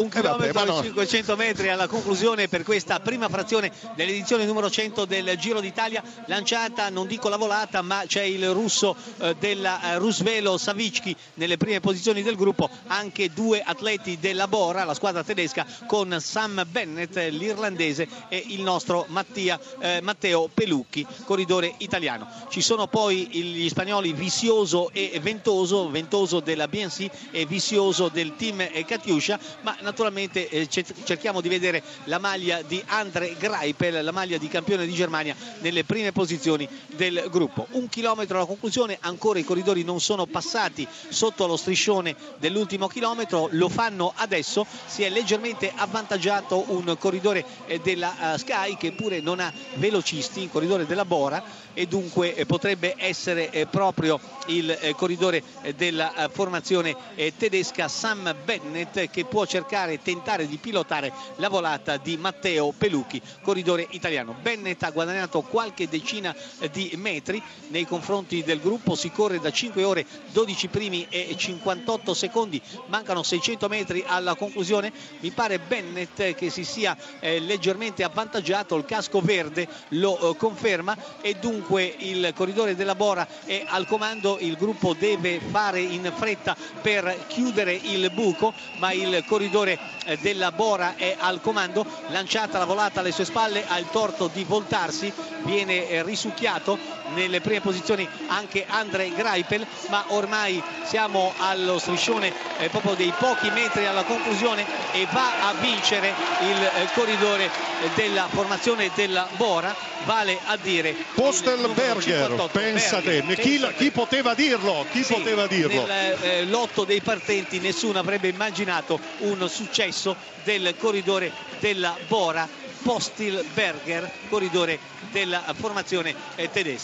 Un chilometro e 500 metri alla conclusione per questa prima frazione dell'edizione numero 100 del Giro d'Italia lanciata, non dico la volata, ma c'è il russo eh, della eh, Rusvelo Savicki nelle prime posizioni del gruppo, anche due atleti della Bora, la squadra tedesca con Sam Bennett, l'irlandese e il nostro Mattia, eh, Matteo Pelucchi, corridore italiano. Ci sono poi gli spagnoli Visioso e Ventoso, Ventoso della BNC e Visioso del team Catiuscia, ma naturalmente eh, cerchiamo di vedere la maglia di Andre Greipel, la maglia di campione di Germania nelle prime posizioni del gruppo. Un chilometro alla conclusione, ancora i corridori non sono passati sotto lo striscione dell'ultimo chilometro, lo fanno adesso, si è leggermente avvantaggiato un corridore eh, della uh, Sky che pure non ha velocisti, il corridore della Bora e dunque eh, potrebbe essere eh, proprio il eh, corridore eh, della formazione tedesca Sam Bennett che può cercare cercare tentare di pilotare la volata di Matteo Pelucchi, corridore italiano. Bennett ha guadagnato qualche decina di metri nei confronti del gruppo, si corre da 5 ore 12 primi e 58 secondi, mancano 600 metri alla conclusione, mi pare Bennett che si sia eh, leggermente avvantaggiato, il casco verde lo eh, conferma e dunque il corridore della Bora è al comando, il gruppo deve fare in fretta per chiudere il buco, ma il corridore giocatore eh, della Bora è al comando, lanciata la volata alle sue spalle, ha il torto di voltarsi, viene eh, risucchiato nelle prime posizioni anche Andre Greipel, ma ormai siamo allo striscione eh, proprio dei pochi metri alla conclusione e va a vincere il corridore della formazione della Bora, vale a dire Postelberger, pensate, chi, chi, poteva dirlo? Chi sì, poteva dirlo? Nel eh, lotto dei partenti nessuno avrebbe immaginato un successo del corridore della Bora Postilberger, corridore della formazione tedesca.